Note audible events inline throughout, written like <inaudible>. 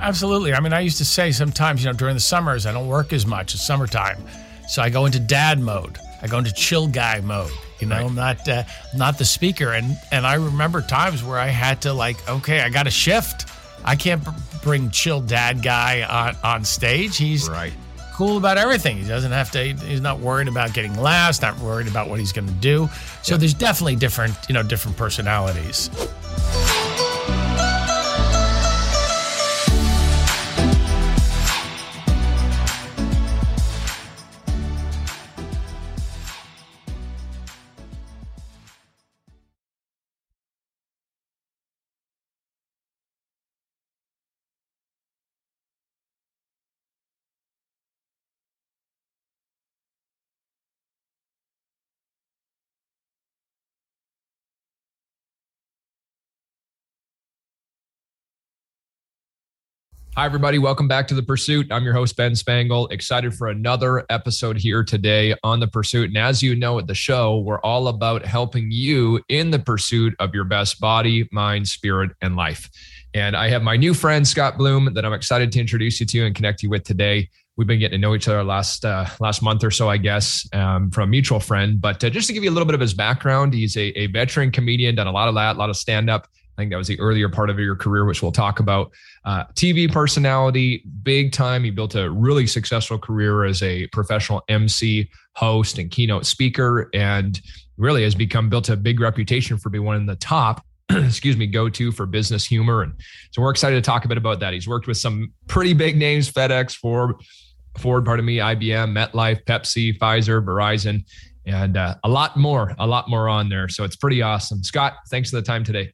absolutely. I mean, I used to say sometimes, you know, during the summers, I don't work as much. It's summertime, so I go into dad mode. I go into chill guy mode. You know, right. I'm not uh, not the speaker, and and I remember times where I had to like, okay, I got to shift. I can't bring chill dad guy on on stage. He's right cool about everything. He doesn't have to. He's not worried about getting last. Not worried about what he's going to do. So there's definitely different, you know, different personalities. Hi, everybody. Welcome back to The Pursuit. I'm your host, Ben Spangle. Excited for another episode here today on The Pursuit. And as you know at the show, we're all about helping you in the pursuit of your best body, mind, spirit, and life. And I have my new friend, Scott Bloom, that I'm excited to introduce you to and connect you with today. We've been getting to know each other last uh, last month or so, I guess, um, from a mutual friend. But uh, just to give you a little bit of his background, he's a, a veteran comedian, done a lot of that, a lot of stand up I think that was the earlier part of your career, which we'll talk about. Uh, TV personality, big time. He built a really successful career as a professional MC, host, and keynote speaker, and really has become built a big reputation for being one of the top <clears throat> excuse me, go to for business humor. And so we're excited to talk a bit about that. He's worked with some pretty big names FedEx, Ford, Ford, pardon me, IBM, MetLife, Pepsi, Pfizer, Verizon, and uh, a lot more, a lot more on there. So it's pretty awesome. Scott, thanks for the time today.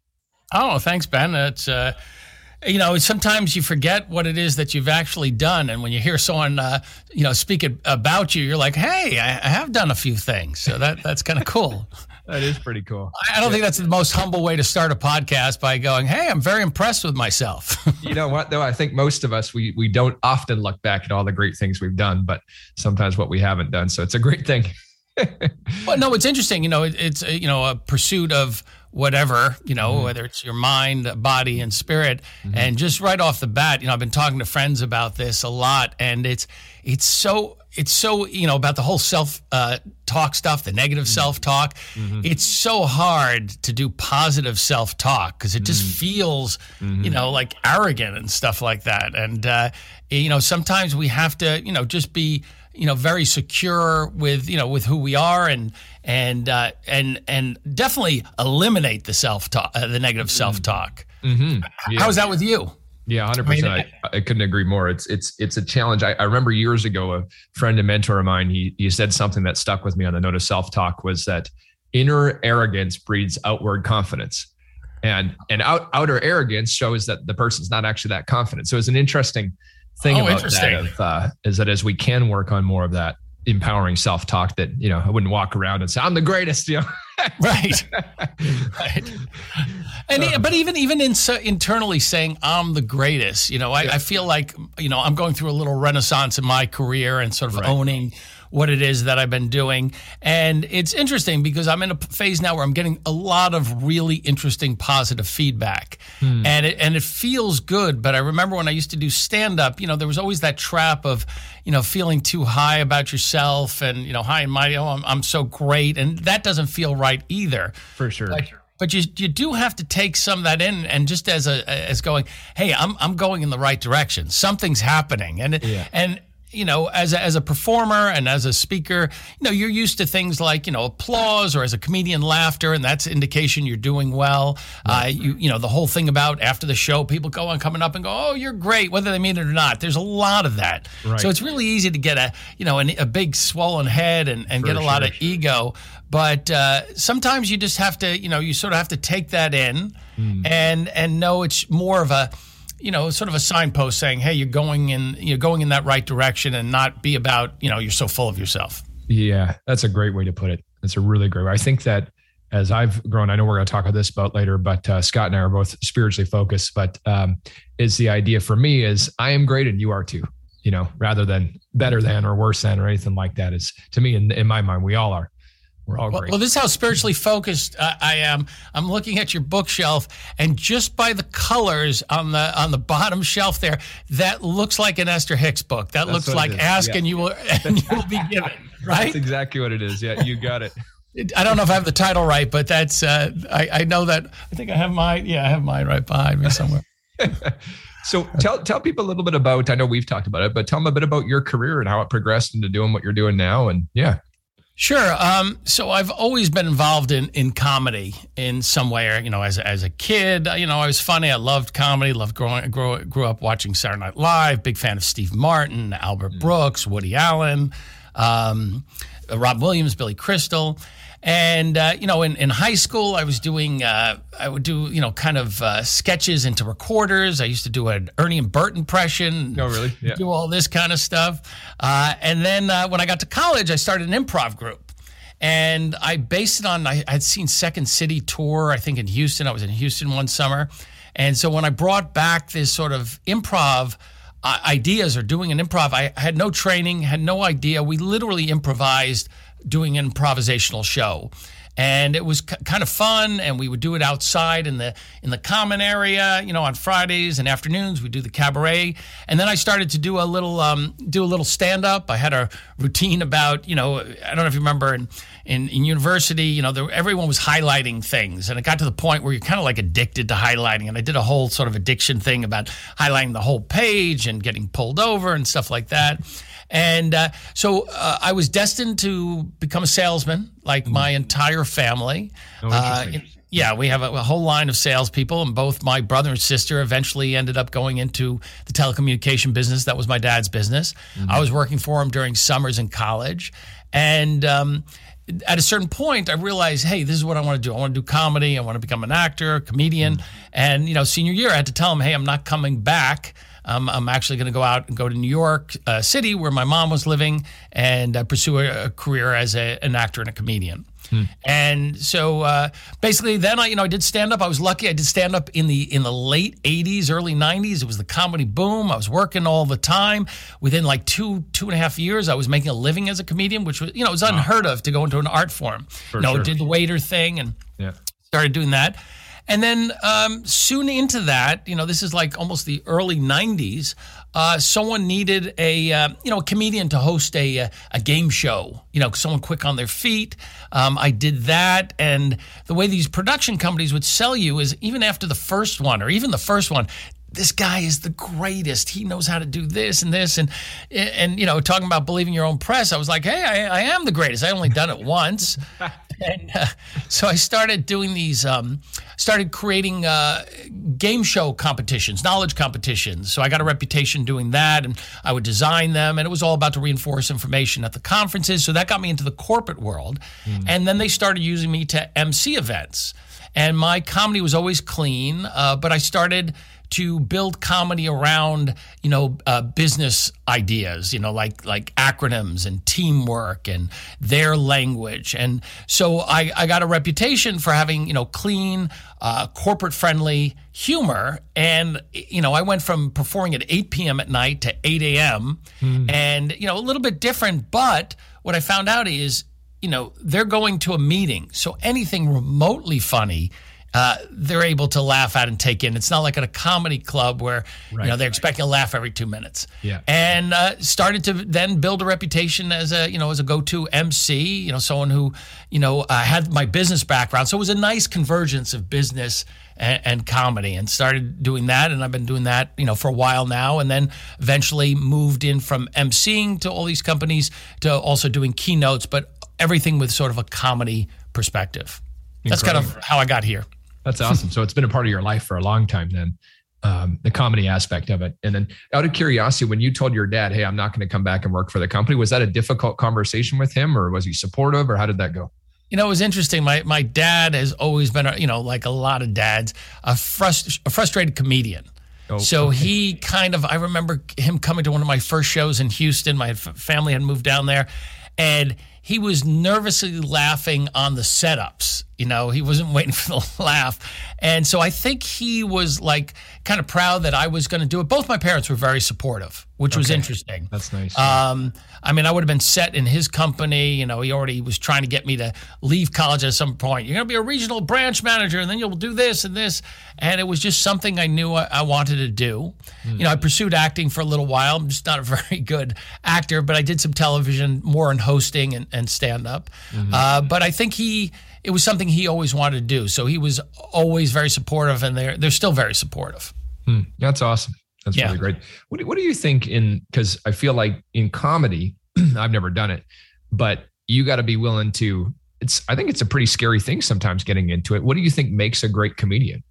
Oh, thanks, Ben. It's uh, you know sometimes you forget what it is that you've actually done, and when you hear someone uh, you know speak about you, you're like, hey, I, I have done a few things. So that that's kind of cool. <laughs> that is pretty cool. I don't yeah. think that's the most humble way to start a podcast by going, "Hey, I'm very impressed with myself." <laughs> you know what? Though I think most of us we we don't often look back at all the great things we've done, but sometimes what we haven't done. So it's a great thing. <laughs> well, no, it's interesting. You know, it, it's you know a pursuit of whatever, you know, mm-hmm. whether it's your mind, body, and spirit. Mm-hmm. And just right off the bat, you know, I've been talking to friends about this a lot, and it's it's so it's so you know about the whole self uh, talk stuff, the negative mm-hmm. self talk. Mm-hmm. It's so hard to do positive self talk because it just mm-hmm. feels you mm-hmm. know like arrogant and stuff like that. And uh, you know, sometimes we have to you know just be you know very secure with you know with who we are and and uh, and and definitely eliminate the self talk, uh, the negative mm-hmm. self talk. Mm-hmm. Yeah. How is that with you? Yeah, hundred percent. I, I couldn't agree more. It's it's it's a challenge. I, I remember years ago, a friend and mentor of mine, he he said something that stuck with me on the note of self talk was that inner arrogance breeds outward confidence, and and out, outer arrogance shows that the person's not actually that confident. So it's an interesting thing oh, about that of, uh, is that as we can work on more of that empowering self-talk that you know I wouldn't walk around and say I'm the greatest you know <laughs> right right and um, but even even in, so internally saying I'm the greatest you know I, yeah. I, feel like you know I'm going through a little renaissance in my career and sort of right. owning what it is that I've been doing. And it's interesting because I'm in a phase now where I'm getting a lot of really interesting positive feedback. Hmm. And it and it feels good, but I remember when I used to do stand up, you know, there was always that trap of, you know, feeling too high about yourself and, you know, high and mighty, oh, I'm, I'm so great. And that doesn't feel right either. For sure. But, but you you do have to take some of that in and just as a as going hey i'm i'm going in the right direction something's happening and yeah. and you know, as a, as a performer and as a speaker, you know, you're used to things like, you know, applause or as a comedian, laughter, and that's indication you're doing well. Right. Uh, you, you know, the whole thing about after the show, people go on coming up and go, oh, you're great, whether they mean it or not. There's a lot of that. Right. So it's really easy to get a, you know, an, a big swollen head and, and get a sure, lot of sure. ego. But uh, sometimes you just have to, you know, you sort of have to take that in mm. and and know it's more of a, you know, sort of a signpost saying, "Hey, you're going in, you're going in that right direction," and not be about, you know, you're so full of yourself. Yeah, that's a great way to put it. That's a really great way. I think that as I've grown, I know we're going to talk about this about later, but uh, Scott and I are both spiritually focused. But um, is the idea for me is I am great and you are too. You know, rather than better than or worse than or anything like that. Is to me in, in my mind we all are. We're all well, great. Well, this is how spiritually focused uh, I am. I'm looking at your bookshelf, and just by the colors on the on the bottom shelf there, that looks like an Esther Hicks book. That That's looks like ask yeah. and you will <laughs> and you will be given. <laughs> Right? That's exactly what it is. Yeah, you got it. I don't know if I have the title right, but that's uh, I, I know that I think I have mine. Yeah, I have mine right behind me somewhere. <laughs> so tell tell people a little bit about. I know we've talked about it, but tell them a bit about your career and how it progressed into doing what you're doing now. And yeah, Sure. Um, so I've always been involved in, in comedy in some way. You know, as a, as a kid, you know, I was funny. I loved comedy. Loved growing. Grew, grew up watching Saturday Night Live. Big fan of Steve Martin, Albert Brooks, Woody Allen, um, Robin Williams, Billy Crystal. And uh, you know, in, in high school, I was doing. Uh, I would do you know kind of uh, sketches into recorders. I used to do an Ernie and Bert impression. Oh, really? <laughs> Yeah. Do all this kind of stuff. Uh, and then uh, when I got to college, I started an improv group. And I based it on I had seen Second City tour. I think in Houston. I was in Houston one summer. And so when I brought back this sort of improv uh, ideas or doing an improv, I had no training, had no idea. We literally improvised doing an improvisational show. And it was k- kind of fun and we would do it outside in the in the common area you know on fridays and afternoons we do the cabaret. And then i started to do a little um, do a little stand up i had a routine about you know i don't know if you remember in in, in university you know there, everyone was highlighting things. And it got to the point where you're kind of like addicted to highlighting. And i did a whole sort of addiction thing about highlighting the whole page and getting pulled over and stuff like that and uh, so uh, I was destined to become a salesman, like my entire family. Oh, Uh, interesting. yeah, we have a, a whole line of salespeople, and both my brother and sister eventually ended up going into the telecommunication business. That was my dad's business. I was working for him during summers in college, and. Um, at a certain point, I realized, hey, this is what I want to do. I want to do comedy. I want to become an actor, comedian. And, you know, senior year, I had to tell him, hey, I'm not coming back. Um, I'm actually going to go out and go to New York uh, City, where my mom was living, and uh, pursue a, a career as a, an actor and a comedian. And so uh, basically, then I, you know, I did stand up. I was lucky. I did stand up in the in the late '80s, early '90s. It was the comedy boom. I was working all the time. Within like two two and a half years, I was making a living as a comedian, which was you know it was unheard of to go into an art form. you know, sure. did the waiter thing and Yeah. started doing that. And then um, soon into that, you know, this is like almost the early '90s. Uh, someone needed a uh, you know a comedian to host a uh, a game show. You know, someone quick on their feet. Um, I did that, and the way these production companies would sell you is even after the first one, or even the first one, this guy is the greatest. He knows how to do this and this and and you know talking about believing your own press. I was like, hey, I, I am the greatest. I only done it once, <laughs> and uh, so I started doing these. Um, started creating uh, game show competitions, knowledge competitions. So I got a reputation doing that, and I would design them, and it was all about to reinforce information at the conferences. So that got me into the corporate world, and then they started using me to MC events. And my comedy was always clean, uh, but I started to build comedy around you know uh, business ideas you know like like acronyms and teamwork and their language and so I, I got a reputation for having you know clean uh, corporate friendly humor and you know I went from performing at 8 p.m. at night to 8 a.m. and you know a little bit different but what I found out is you know they're going to a meeting so anything remotely funny uh, they're able to laugh at and take in. It's not like at a comedy club where you know they're expecting a laugh every two minutes. Yeah. And uh, started to then build a reputation as a you know as a go-to MC. You know, someone who you know uh, had my business background, so it was a nice convergence of business and, and comedy, and started doing that. And I've been doing that you know for a while now, and then eventually moved in from MCing to all these companies to also doing keynotes, but everything with sort of a comedy perspective. That's kind of how I got here. That's awesome. so it's been a part of your life for a long time then. Um, the comedy aspect of it. And then out of curiosity, when you told your dad, Hey, I'm not going to come back and work for the company, was that a difficult conversation with him or was he supportive or how did that go? You know, it was interesting. My my dad has always been, you know, like a lot of dads, a, frust- a frustrated comedian. Oh, so okay. he kind of, I remember him coming to one of my first shows in Houston. My f- family had moved down there, and he was nervously laughing on the setups. You know, he wasn't <laughs> waiting for the laugh. And so I think he was like kind of proud that I was going to do it. Both my parents were very supportive, which okay. was interesting. That's nice. Um, I mean, I would have been set in his company. You know, he already was trying to get me to leave college at some point. You're going to be a regional branch manager, and then you'll do this and this. And it was just something I knew I, I wanted to do. Mm. You know, I pursued acting for a little while. I'm just not a <laughs> very good actor, but I did some television, more in hosting and, and stand up. Mm-hmm. Uh, but I think he it was something he always wanted to do. So he was always very supportive, and they're they're still very supportive. Hmm, that's awesome. That's yeah. really great. What do, what do you think in? Because I feel like in comedy, <clears throat> I've never done it, but you got to be willing to. It's. I think it's a pretty scary thing sometimes getting into it. What do you think makes a great comedian?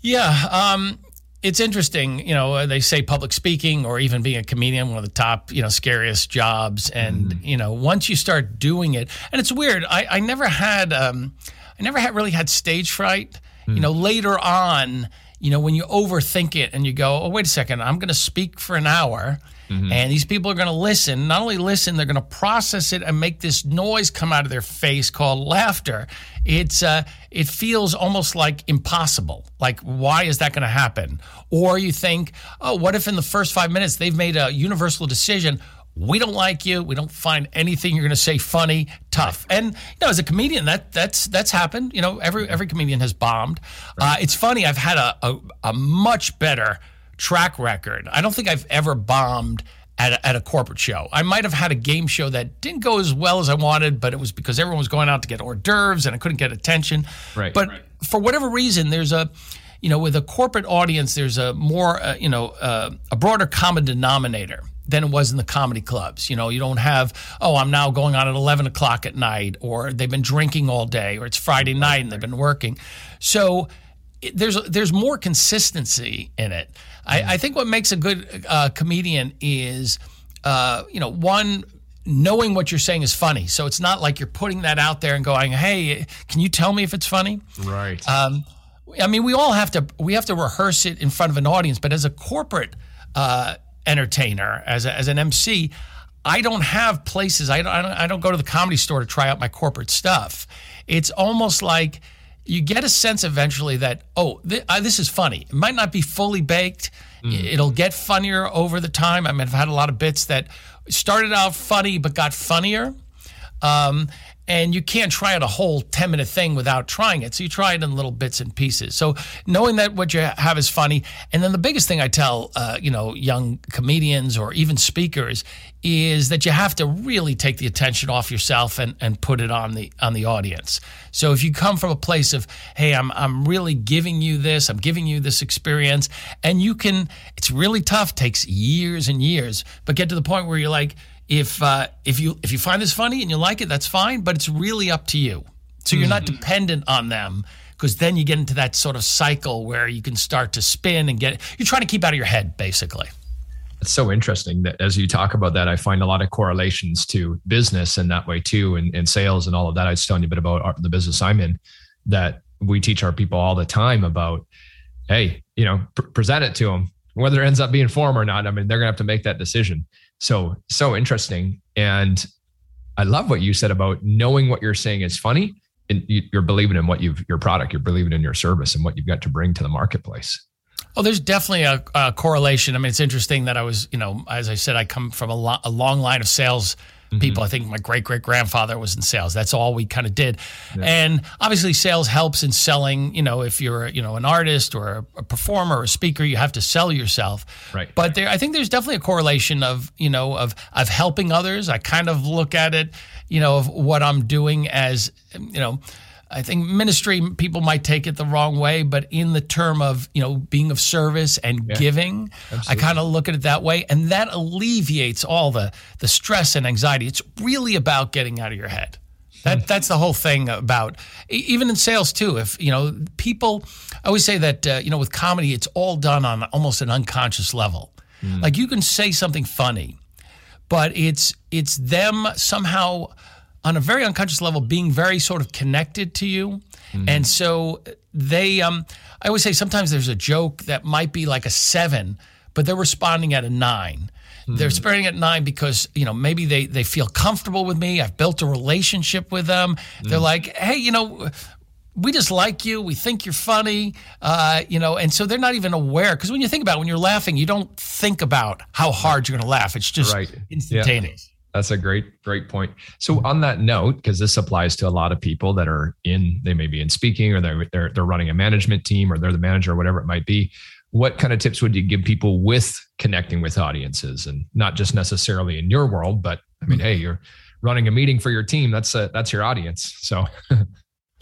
Yeah, um, it's interesting, you know, they say public speaking or even being a comedian, one of the top, you know, scariest jobs. And, mm. you know, once you start doing it, and it's weird, I, I never had, um, I never had really had stage fright. Mm. You know, later on, you know, when you overthink it and you go, oh, wait a second, I'm going to speak for an hour Mm-hmm. And these people are going to listen. Not only listen, they're going to process it and make this noise come out of their face called laughter. It's uh, it feels almost like impossible. Like why is that going to happen? Or you think, oh, what if in the first five minutes they've made a universal decision? we don't like you. We don't find anything you're going to say funny, tough. And you know, as a comedian, that that's that's happened. You know, every every comedian has bombed. Right. Uh, it's funny. I've had a, a, a much better track record. I don't think I've ever bombed at a, at a corporate show. I might have had a game show that didn't go as well as I wanted, but it was because everyone was going out to get hors d'oeuvres and I couldn't get attention. Right. But right. for whatever reason, there's a you know, with a corporate audience, there's a more, uh, you know, uh, a broader common denominator than it was in the comedy clubs. You know, you don't have, oh, I'm now going on at 11 o'clock at night, or they've been drinking all day, or it's Friday night and they've been working. So it, there's there's more consistency in it. I, I think what makes a good uh, comedian is, uh, you know, one knowing what you're saying is funny. So it's not like you're putting that out there and going, "Hey, can you tell me if it's funny?" Right. Um, I mean, we all have to we have to rehearse it in front of an audience, but as a corporate uh, entertainer, as a, as an MC, I don't have places. I don't, I don't I don't go to the comedy store to try out my corporate stuff. It's almost like you get a sense eventually that oh th- uh, this is funny. It might not be fully baked. Mm. it'll get funnier over the time. I mean i've had a lot of bits that started out funny but got funnier. Um, and you can't try out a whole 10 minute thing without trying it. So you try it in little bits and pieces. So knowing that what you have is funny and then the biggest thing i tell uh, you know young comedians or even speakers is that you have to really take the attention off yourself and, and put it on the on the audience. So if you come from a place of hey i'm i'm really giving you this i'm giving you this experience and you can it's really tough takes years and years but get to the point where you're like if uh, if you if you find this funny and you like it, that's fine. But it's really up to you. So you're not mm-hmm. dependent on them because then you get into that sort of cycle where you can start to spin and get. You're trying to keep out of your head, basically. It's so interesting that as you talk about that, I find a lot of correlations to business in that way too, and, and sales and all of that. I was telling you a bit about our, the business I'm in that we teach our people all the time about, hey, you know, pr- present it to them, whether it ends up being form or not. I mean, they're gonna have to make that decision. So, so interesting. And I love what you said about knowing what you're saying is funny and you're believing in what you've, your product, you're believing in your service and what you've got to bring to the marketplace. Oh, there's definitely a, a correlation. I mean, it's interesting that I was, you know, as I said, I come from a, lo- a long line of sales mm-hmm. people. I think my great great grandfather was in sales. That's all we kind of did. Yeah. And obviously, sales helps in selling. You know, if you're you know an artist or a, a performer or a speaker, you have to sell yourself. Right. But there, I think there's definitely a correlation of you know of of helping others. I kind of look at it, you know, of what I'm doing as you know I think ministry people might take it the wrong way, but in the term of you know being of service and yeah, giving, absolutely. I kind of look at it that way, and that alleviates all the the stress and anxiety. It's really about getting out of your head. That hmm. that's the whole thing about even in sales too. If you know people, I always say that uh, you know with comedy, it's all done on almost an unconscious level. Mm. Like you can say something funny, but it's it's them somehow on a very unconscious level being very sort of connected to you. Mm-hmm. And so they, um, I always say sometimes there's a joke that might be like a seven, but they're responding at a nine. They're responding at nine because you know maybe they they feel comfortable with me. I've built a relationship with them. They're like, hey, you know, we just like you. We think you're funny, uh, you know, and so they're not even aware. Because when you think about it, when you're laughing, you don't think about how hard you're going to laugh. It's just Right. instantaneous. That's a great, great point. So on that note, because this applies to a lot of people that are in, they may be in speaking or they're, they're they're running a management team or they're the manager or whatever it might be. What kind of tips would you give people with connecting with audiences and not just necessarily in your world, but I mean, hmm. hey, you're running a meeting for your team. That's a, that's your audience. So <laughs>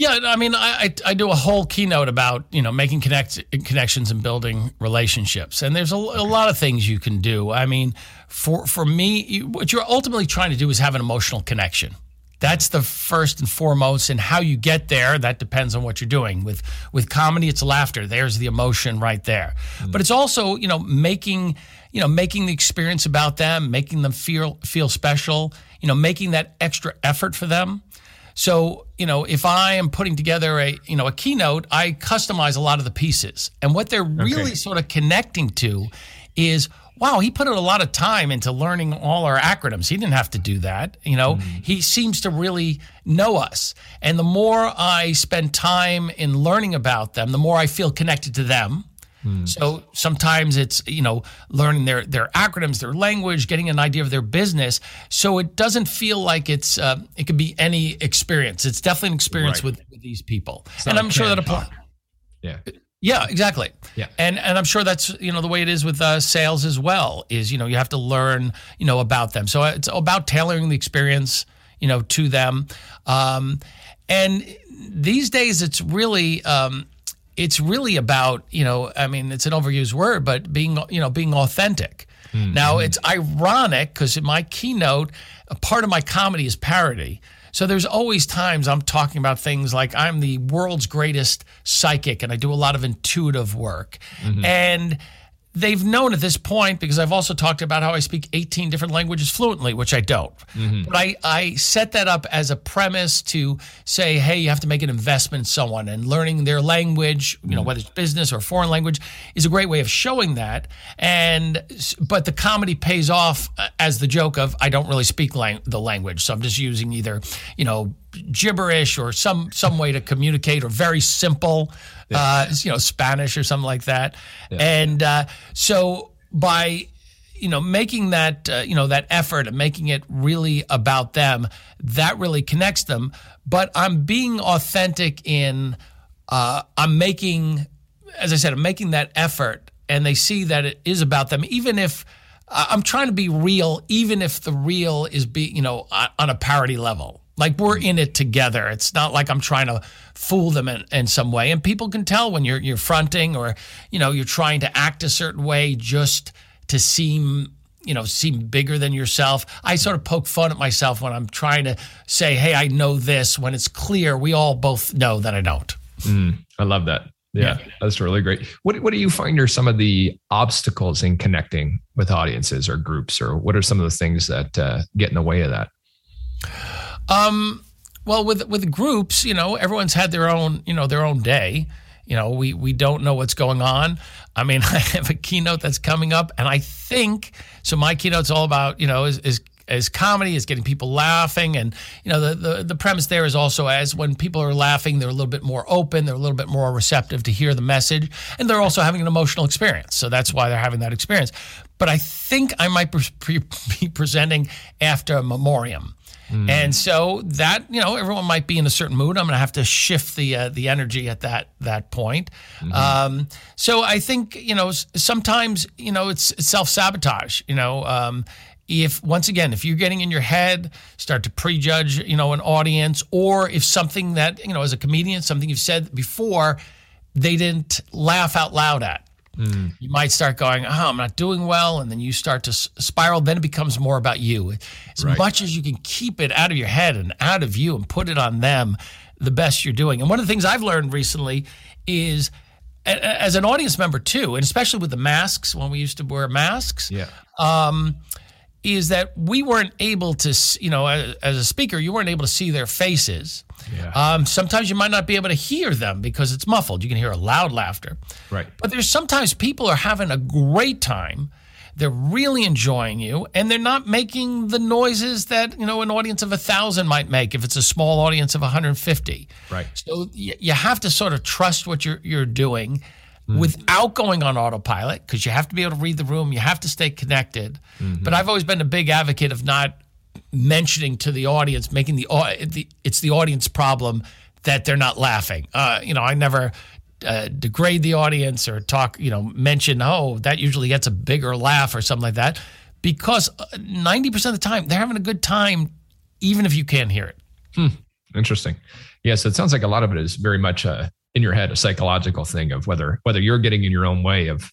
Yeah, I mean, I, I I do a whole keynote about you know making connect, connections and building relationships, and there's a, a lot of things you can do. I mean, for for me, you, what you're ultimately trying to do is have an emotional connection. That's the first and foremost, and how you get there that depends on what you're doing. With with comedy, it's laughter. There's the emotion right there, mm. but it's also you know making you know making the experience about them, making them feel feel special. You know, making that extra effort for them. So, you know, if I am putting together a, you know, a keynote, I customize a lot of the pieces. And what they're really sort of connecting to is wow, he put a lot of time into learning all our acronyms. He didn't have to do that. You know, mm. he seems to really know us. And the more I spend time in learning about them, the more I feel connected to them. So sometimes it's you know learning their their acronyms, their language, getting an idea of their business. So it doesn't feel like it's uh, it could be any experience. It's definitely an experience Right. with, with these people, not and I'm sure that applies. yeah. Yeah, exactly. Yeah. and and I'm sure that's you know the way it is with uh, sales as well. Is you know you have to learn you know about them. So it's about tailoring the experience you know to them, um, and these days it's really. Um, it's really about you know i mean it's an overused word but being you know being authentic. Hmm, now hmm. it's ironic because in my keynote a part of my comedy is parody. So there's always times i'm talking about things like i'm the world's greatest psychic and i do a lot of intuitive work. Mm-hmm. And they've known at this point because I've also talked about how I speak 18 different languages fluently, which I don't. But I, I set that up as a premise to say, hey, you have to make an investment in someone and learning their language, you know, whether it's business or foreign language, is a great way of showing that. And but the comedy pays off uh, as the joke of I don't really speak lang- the language, so I'm just using either you know gibberish or some some way to communicate or very simple uh, you know spanish or something like that. And uh, so by you know making that uh, you know that effort and making it really about them that really connects them. But i'm being authentic in uh, i'm making as i said i'm making that effort and they see that it is about them. Even if I'm trying to be real, even if the real is be you know on on a parody level. Like we're in it together. It's not like I'm trying to fool them in, in some way. And people can tell when you're you're fronting or you know you're trying to act a certain way just to seem you know seem bigger than yourself. I sort of poke fun at myself when I'm trying to say, "Hey, I know this," when it's clear we all both know that I don't. I love that. Yeah, that's really great. What What do you find are some of the obstacles in connecting with audiences or groups, or what are some of the things that uh, get in the way of that? Um, well, with with groups, you know, everyone's had their own, you know, their own day. You know, we we don't know what's going on. I mean, <laughs> I have a keynote that's coming up, and I think so. My keynote's all about, you know, is is comedy, is getting people laughing, and you know, the, the the premise there is also as when people are laughing, they're a little bit more open, they're a little bit more receptive to hear the message, and they're also having an emotional experience. So that's why they're having that experience. But I think I might <laughs> be presenting after a memoriam. And so that you know everyone might be in a certain mood. I'm going to have to shift the uh, the energy at that that point. Um, so I think you know sometimes you know it's, it's self sabotage. You know. Um, if once again, if you're getting in your head, start to prejudge, you know, an audience, or if something that you know, as a comedian, something you've said before, they didn't laugh out loud at, Mm. you might start going, oh, I'm not doing well. And then you start to s- spiral. Then it becomes more about you. As Right. much as you can keep it out of your head and out of you and put it on them, the best you're doing. And one of the things I've learned recently is as an audience member too, and especially with the masks, when we used to wear masks, Yeah. Um, is that we weren't able to, you know, as, as a speaker, you weren't able to see their faces. Yeah. Um, sometimes you might not be able to hear them because it's muffled. You can hear a loud laughter. Right. But there's sometimes people are having a great time. They're really enjoying you, and they're not making the noises that you know an audience of a thousand might make if it's a small audience of 150. Right. So you have to sort of trust what you're you're doing mm. without going on autopilot because you have to be able to read the room. You have to stay connected. Mm-hmm. But I've always been a big advocate of not mentioning to the audience, making the, the it's the audience problem that they're not laughing. Uh, you know, I never uh, degrade the audience or talk, you know, mention, oh, that usually gets a bigger laugh or something like that, because 90% of the time they're having a good time, even if you can't hear it. Hmm. Interesting. Yes, it sounds like a lot of it is very much uh, in your head, a psychological thing of whether whether you're getting in your own way of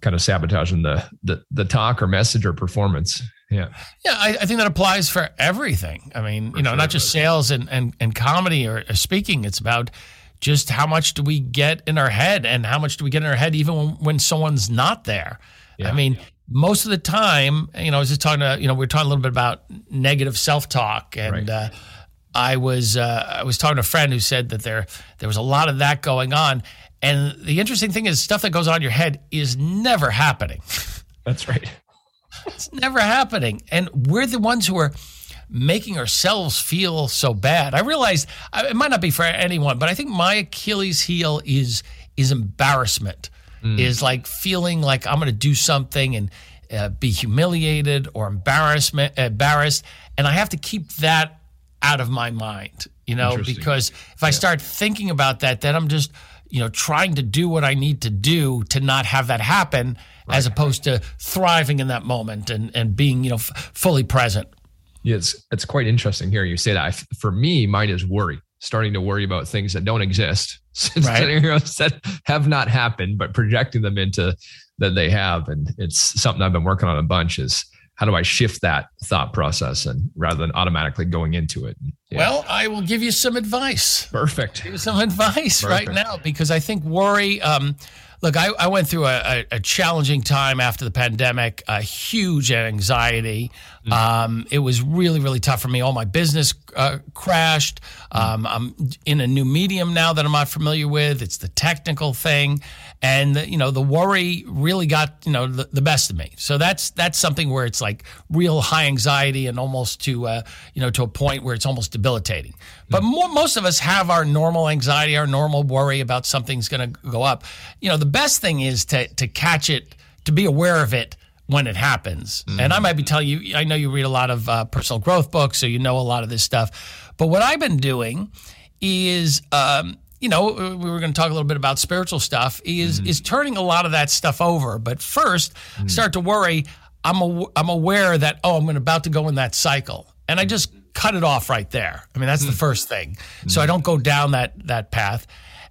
kind of sabotaging the the, the talk or message or performance. Yeah. Yeah, I, I think that applies for everything. I mean, for you know, sure not just sales and, and, and comedy or, or, speaking. It's about just how much do we get in our head and how much do we get in our head even when, when someone's not there. Yeah. I mean, most of the time, you know, I was just talking to, you know, we are talking a little bit about negative self-talk and, right. uh, I was uh, I was talking to a friend who said that there there was a lot of that going on, and the interesting thing is stuff that goes on in your head is never happening. <laughs> That's right. it's never happening, and we're the ones who are making ourselves feel so bad. I realize it might not be for anyone, but I think my Achilles heel is is embarrassment. Mm. Is like feeling like I'm going to do something and uh, be humiliated or embarrassment embarrassed, and I have to keep that out of my mind, you know, because if I yeah. start thinking about that, then I'm just, you know, trying to do what I need to do to not have that happen right. as opposed to thriving in that moment and, and being, you know, f- fully present. Yeah, it's, it's quite interesting here. You say that. I, for me, mine is worry, starting to worry about things that don't exist, <laughs> right. scenarios <laughs> that have not happened, but projecting them into that they have. And it's something I've been working on a bunch is how do I shift that thought process and rather than automatically going into it? Yeah. Well, I will give you some advice. Perfect. Give you some advice Perfect. right now because I think worry. Um, look, I, I, went through a, a, challenging time after the pandemic, a huge anxiety. Mm. Um, it was really, really tough for me. All my business uh, crashed. Um, I'm in a new medium now that I'm not familiar with. It's the technical thing, and the, you know the worry really got you know the, the, best of me. So that's that's something where it's like real high anxiety and almost to uh, you know to a point where it's almost debilitating. But more, most of us have our normal anxiety, our normal worry about something's going to go up. You know, the best thing is to to catch it, to be aware of it when it happens. Mm-hmm. And I might be telling you, I know you read a lot of uh, personal growth books, so you know a lot of this stuff. But what I've been doing is, um, you know, we were going to talk a little bit about spiritual stuff. Is mm-hmm. is turning a lot of that stuff over. But 1st mm-hmm. start to worry. I'm a, I'm aware that oh, I'm about to go in that cycle, and I just cut it off right there. I mean, that's the mm. first thing. So I don't go down that that path.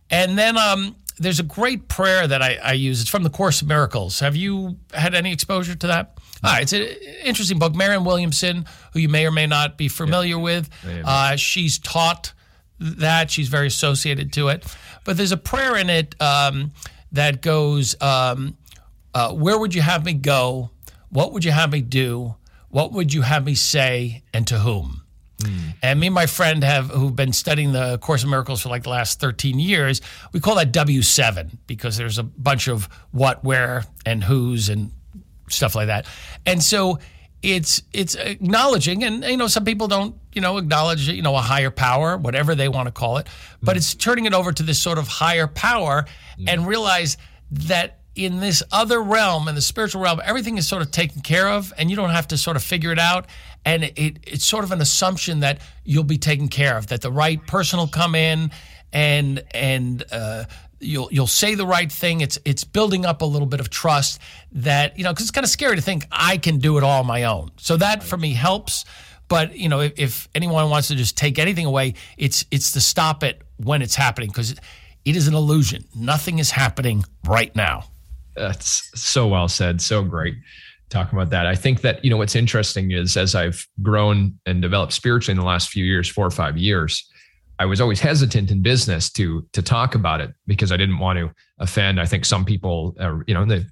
And then um, there's a great prayer that I, I, use. It's from the Course of Miracles. Have you had any exposure to that? Ah, it's an interesting book. Marianne Williamson, who you may or may not be familiar yeah. with, uh, she's taught that. She's very associated to it. But there's a prayer in it um, that goes, um, uh, "Where would you have me go? What would you have me do? What would you have me say? And to whom?" Mm. And me and my friend have who've been studying the Course of Miracles for like the last 13 years. We call that W7 because there's a bunch of what, where, and who's and stuff like that. And so it's it's acknowledging and you know some people don't you know acknowledge you know a higher power whatever they want to call it but mm. it's turning it over to this sort of higher power mm. and realize that in this other realm, in the spiritual realm, everything is sort of taken care of, and you don't have to sort of figure it out. And it, it's sort of an assumption that you'll be taken care of, that the right person will come in, and and uh, you'll you'll say the right thing. It's it's building up a little bit of trust that you know because it's kind of scary to think I can do it all on my own. So that for me helps. But you know, if, if anyone wants to just take anything away, it's it's to stop it when it's happening because it is an illusion. Nothing is happening right now. That's so well said. So great talking about that. I think that, you know, what's interesting is as I've grown and developed spiritually in the last few years, four or five years, I was always hesitant in business to to talk about it because I didn't want to offend. I think some people, uh, you know, they,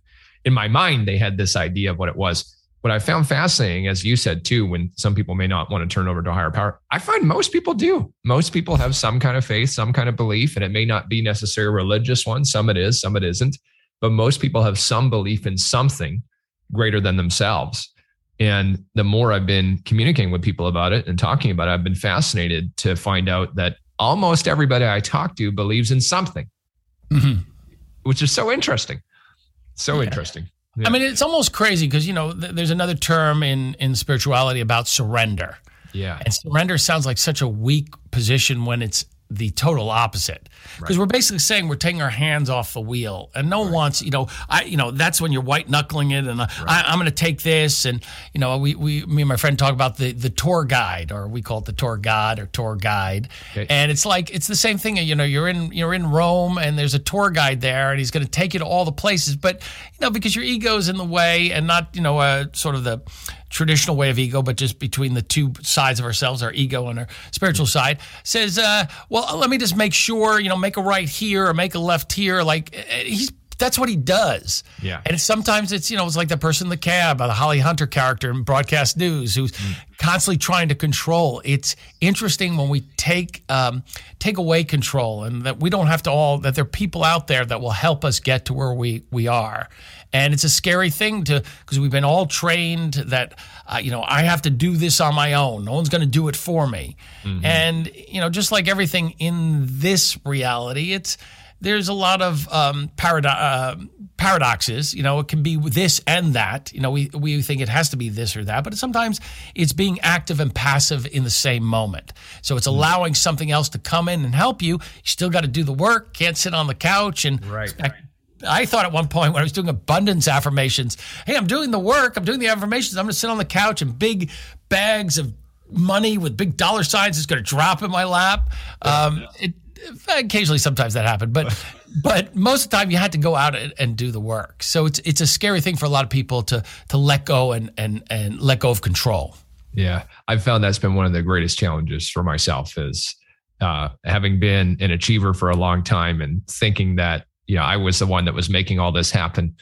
in my mind, they had this idea of what it was. what I found fascinating, as you said too, when some people may not want to turn over to higher power, I find most people do. Most people have some kind of faith, some kind of belief, and it may not be necessarily a religious one. Some it is, some it isn't. But most people have some belief in something greater than themselves. And the more I've been communicating with people about it and talking about it, I've been fascinated to find out that almost everybody I talk to believes in something, mm-hmm. which is so interesting. So yeah. interesting. Yeah. I mean, it's almost crazy because you know th- there's another term in in spirituality about surrender. Yeah, and surrender sounds like such a weak position when it's the total opposite because right. we're basically saying we're taking our hands off the wheel and no one right. wants you know i you know that's when you're white knuckling it and uh, right. I, am going to take this and you know we, we me and my friend talk about the the tour guide or we call it the tour god or tour guide okay. and it's like it's the same thing you know you're in you're in rome and there's a tour guide there and he's going to take you to all the places but you know because your ego's in the way and not you know uh, sort of the traditional way of ego, but just between the two sides of ourselves, our ego and our spiritual side, says, uh, well, let me just make sure, you know, make a right here or make a left here. Like eh, he's that's what he does. Yeah. And sometimes it's, you know, it's like the person in the cab, the Holly Hunter character in broadcast news who's mm. constantly trying to control. It's interesting when we take um, take away control and that we don't have to all that there are people out there that will help us get to where we we are. And it's a scary thing to because we've been all trained that uh, you know I have to do this on my own. No one's going to do it for me. Mm-hmm. And you know, just like everything in this reality, it's there's a lot of um, parado- uh, paradoxes. You know, it can be this and that. You know, we, we think it has to be this or that, but sometimes it's being active and passive in the same moment. So it's mm-hmm. allowing something else to come in and help you. You still got to do the work. Can't sit on the couch and right. expect I thought at one point when I was doing abundance affirmations, hey, I'm doing the work, I'm doing the affirmations, I'm going to sit on the couch and big bags of money with big dollar signs is going to drop in my lap. Um, it, occasionally, sometimes that happened, but <laughs> but most of the time you had to go out and, and, do the work. So it's it's a scary thing for a lot of people to to let go and and and let go of control. Yeah, I've found that's been one of the greatest challenges for myself is uh, having been an achiever for a long time and thinking that you know, I was the one that was making all this happen.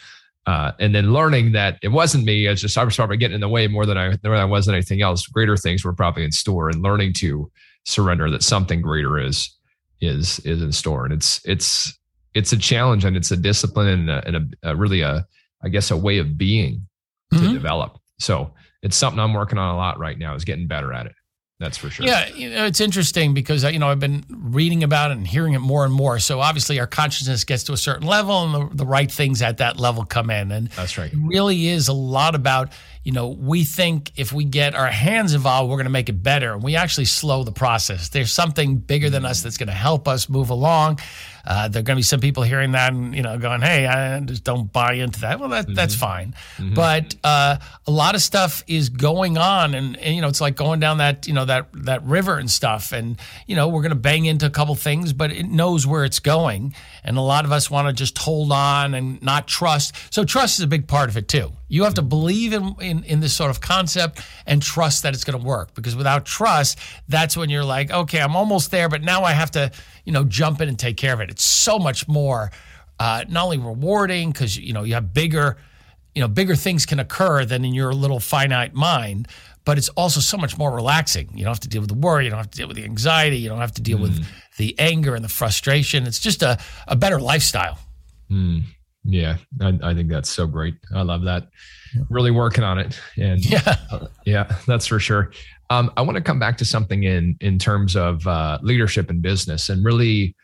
Uh, and then learning that it wasn't me, as just I was probably getting in the way more than I than I was anything else. Greater things were probably in store, and learning to surrender that something greater is is is in store, and it's it's it's a challenge and it's a discipline and a, and a, a really a I guess a way of being to mm-hmm. develop. So it's something I'm working on a lot right now is getting better at it. That's for sure. Yeah, you know, it's interesting because uh, you know I've been reading about it and hearing it more and more. So obviously our consciousness gets to a certain level, and the, the right things at that level come in. And that's right. It really is a lot about you know we think if we get our hands involved, we're going to make it better, and we actually slow the process. There's something bigger than mm. us that's going to help us move along. Uh, there are going to be some people hearing that and you know going, "Hey, I just don't buy into that." Well, that, mm-hmm. that's fine. Mm-hmm. But uh, a lot of stuff is going on, and, and, you know, it's like going down that you know that that river and stuff, and you know, we're going to bang into a couple things, but it knows where it's going, and a lot of us want to just hold on and not trust. So trust is a big part of it too. You have to believe in, in, in this sort of concept and trust that it's going to work because without trust, that's when you're like, okay, I'm almost there, but now I have to, you know, jump in and take care of it. It's so much more, uh, not only rewarding because you know you have bigger, you know, bigger things can occur than in your little finite mind, but it's also so much more relaxing. You don't have to deal with the worry, you don't have to deal with the anxiety, you don't have to deal mm. with the anger and the frustration. It's just a, a better lifestyle. Mm. Yeah, I, I, think that's so great. I love that. Really working on it, and <laughs> yeah, uh, yeah, that's for sure. Um, I want to come back to something in in terms of uh, leadership and business, and really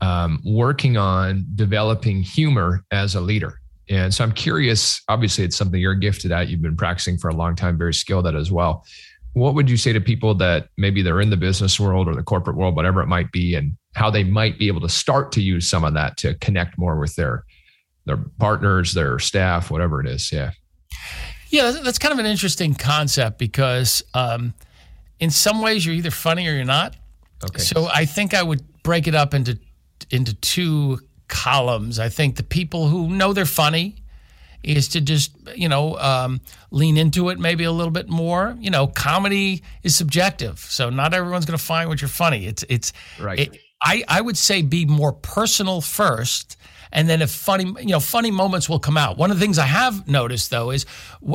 um, working on developing humor as a leader. And so I'm curious. Obviously, it's something you're gifted at. You've been practicing for a long time, very skilled at as well. What would you say to people that maybe they're in the business world or the corporate world, whatever it might be, and how they might be able to start to use some of that to connect more with their their partners, their staff, whatever it is. Yeah. Yeah, that's kind of an interesting concept because um, in some ways you're either funny or you're not. Okay. So I think I would break it up into into two columns. I think the people who know they're funny is to just you know um, lean into it maybe a little bit more. You know, comedy is subjective, so not everyone's going to find what you're funny. It's it's right. It, I I would say be more personal first and then if funny you know funny moments will come out one of the things i have noticed though is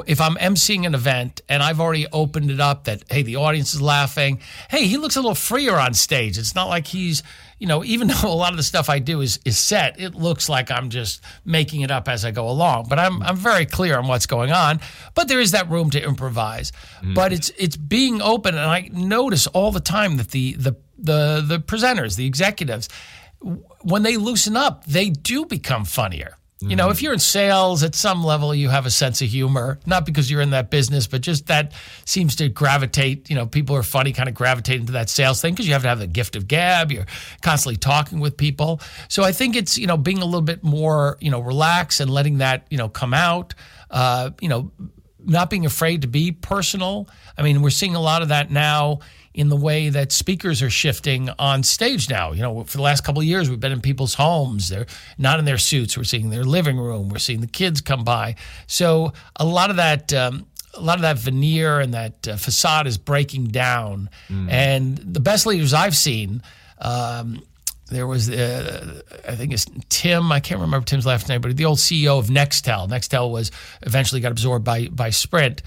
if i'm emceeing an event and i've already opened it up that hey the audience is laughing hey he looks a little freer on stage it's not like he's you know even <laughs> though a lot of the stuff i do is is set it looks like i'm just making it up as i go along but i'm i'm very clear on what's going on but there is that room to improvise mm. but it's it's being open and i notice all the time that the the the the presenters the executives when they loosen up, they do become funnier. You know, if mm-hmm. you're in sales at some level, you have a sense of humor, not because you're in that business, but just that seems to gravitate. You know, people are funny, kind of gravitate into that sales thing because you have to have the gift of gab. You're constantly talking with people. So I think it's, you know, being a little bit more, you know, relaxed and letting that, you know, come out, uh, you know, not being afraid to be personal. I mean, we're seeing a lot of that now in the way that speakers are shifting on stage now. You know, for the last couple of years, we've been in people's homes. They're not in their suits. We're seeing their living room. We're seeing the kids come by. So a lot of that. Um, a lot of that veneer and that uh, facade is breaking down. Mm. And the best leaders I've seen, um, there was, uh, I think it's Tim. I can't remember Tim's last name, but the old CEO of Nextel. Nextel was eventually got absorbed by by Sprint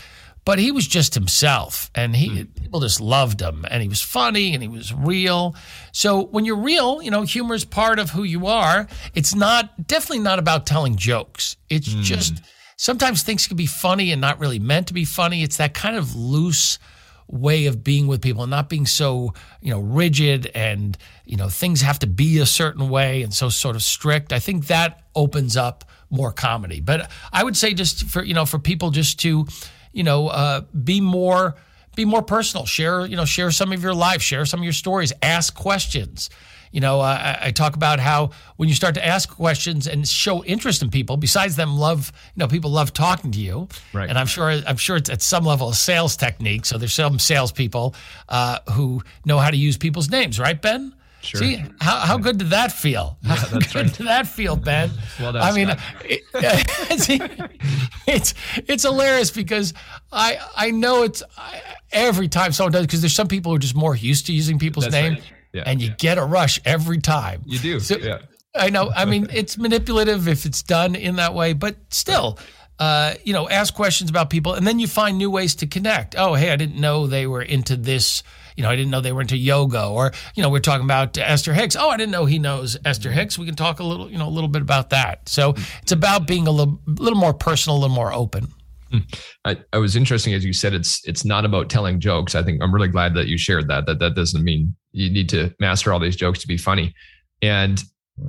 but he was just himself and he mm. people just loved him and he was funny and he was real. So when you're real you know humor is part of who you are. It's not definitely not about telling jokes. It's mm. just sometimes things can be funny and not really meant to be funny. It's that kind of loose way of being with people and not being so you know rigid and you know things have to be a certain way and so sort of strict. I think that opens up more comedy. But i would say just for you know for people just to you know, uh, be more be more personal. Share, you know, share some of your life, share some of your stories, ask questions. You know, uh, I talk about how when you start to ask questions and show interest in people, besides them love, you know, people love talking to you. Right. And I'm sure, I'm sure it's at some level a sales technique. So there's some salespeople uh, who know how to use people's names, right, Ben? Sure. See how, how good did that feel? How yeah, good right. did that feel, Ben? well, I mean, <laughs> it, <laughs> it's it's hilarious because I I know it's I, every time someone does because there's some people who are just more used to using people's that's name, right. yeah, and you yeah. get a rush every time. You do. So, yeah. I know. I mean, <laughs> it's manipulative if it's done in that way, but still. Uh, you know, ask questions about people, and then you find new ways to connect. Oh, hey, I didn't know they were into this you know, I didn't know they were into yoga, or you know, we're talking about Esther Hicks. Oh, I didn't know he knows Esther Hicks. We can talk a little, you know, a little bit about that. So it's about being a little, little more personal, a little more open. Hmm. I, I was interesting as you said it's it's not about telling jokes. I think I'm really glad that you shared that. That that doesn't mean you need to master all these jokes to be funny. And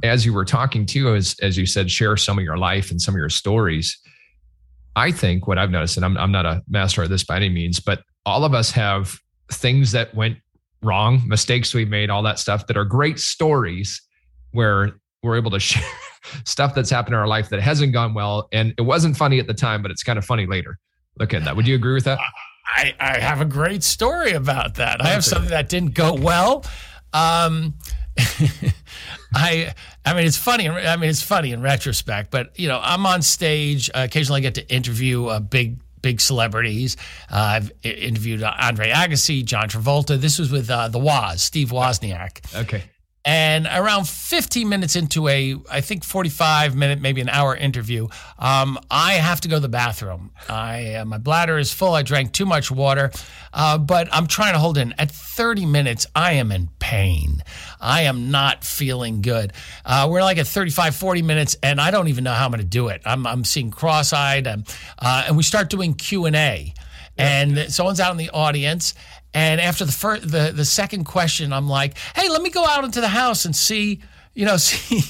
as you were talking to, as as you said, share some of your life and some of your stories. I think what I've noticed, and I'm I'm not a master at this by any means, but all of us have things that went wrong, mistakes we made, all that stuff that are great stories where we're able to <laughs> share stuff that's happened in our life that hasn't gone well. And it wasn't funny at the time, but it's kind of funny later. Look at that. Would you agree with that? I, I have a great story about that. I have something that didn't go well. Um, <laughs> I I mean it's funny. I mean it's funny in retrospect, but you know I'm on stage. Uh, occasionally, I get to interview a big big celebrities. Uh, I've interviewed Andre Agassi, John Travolta. This was with uh, the Woz, Steve Wozniak. Okay. And around 15 minutes into a, I think 45 minute, maybe an hour interview, um, I have to go to the bathroom. I uh, my bladder is full. I drank too much water, uh, but I'm trying to hold in. At 30 minutes, I am in pain. I am not feeling good. Uh, we're like at 35, 40 minutes, and I don't even know how I'm going to do it. I'm, I'm seeing cross-eyed, and, uh, and we start doing Q and A. And someone's out in the audience, and after the first, the the second question, I'm like, "Hey, let me go out into the house and see, you know, <laughs> see."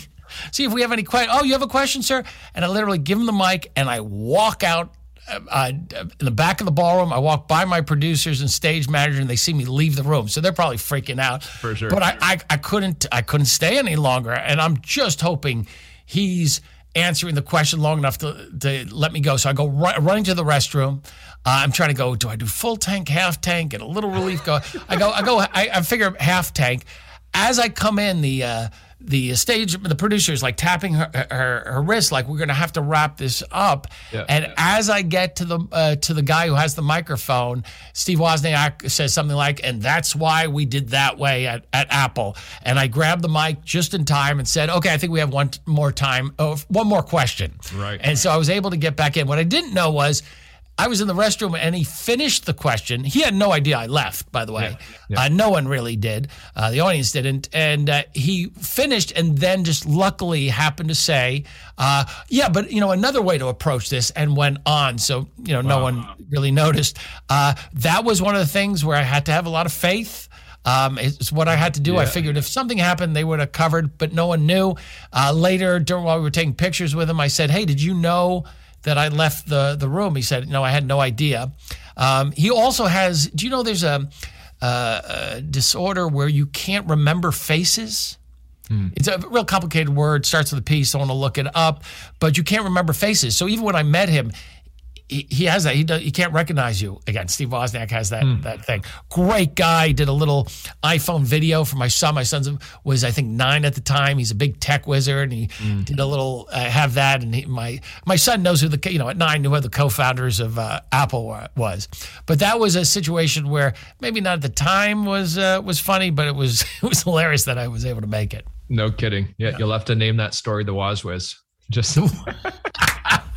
See if we have any questions. Oh, you have a question, sir? And I literally give him the mic and I walk out uh, in the back of the ballroom. I walk by my producers and stage manager, and they see me leave the room. So they're probably freaking out. For sure. But I, I, I couldn't I couldn't stay any longer, and I'm just hoping he's answering the question long enough to, to let me go. So I go running to the restroom. Uh, I'm trying to go. Do I do full tank, half tank, get a little relief? Go. I go. I go. I, I figure half tank. As I come in, the uh, the stage, the producer is like tapping her her, her wrist, like we're gonna have to wrap this up. Yeah, and yeah. as I get to the uh, to the guy who has the microphone, Steve Wozniak says something like, "And that's why we did that way at, at Apple." And I grabbed the mic just in time and said, "Okay, I think we have one more time, oh, one more question." Right. And so I was able to get back in. What I didn't know was I was in the restroom and he finished the question. He had no idea I left, by the way. Yeah, yeah. Uh, no one really did. Uh, the audience didn't. And uh, he finished and then just luckily happened to say, uh, yeah, but, you know, another way to approach this and went on. So, you know, wow. no one really noticed. Uh, that was one of the things where I had to have a lot of faith. Um, it's what I had to do. Yeah. I figured if something happened, they would have covered, but no one knew. Uh, later, during while we were taking pictures with him, I said, "Hey, did you know that I left the the room?" He said, "No, I had no idea." Um, he also has. Do you know there's a, a, a disorder where you can't remember faces? Hmm. It's a real complicated word. Starts with a P. So I want to look it up, but you can't remember faces. So even when I met him, he, has that. He does, he can't recognize you again. Steve Wozniak has that mm. that thing. Great guy. Did a little iPhone video for my son. My son was I think nine at the time. He's a big tech wizard, and he mm. did a little uh, have that. And he, my my son knows who the you know at nine knew who the co-founders of uh, Apple was. But that was a situation where maybe not at the time was uh, was funny, but it was <laughs> it was hilarious that I was able to make it. No kidding. Yeah, yeah. you'll have to name that story the Wozwiz. Just. <laughs> <laughs>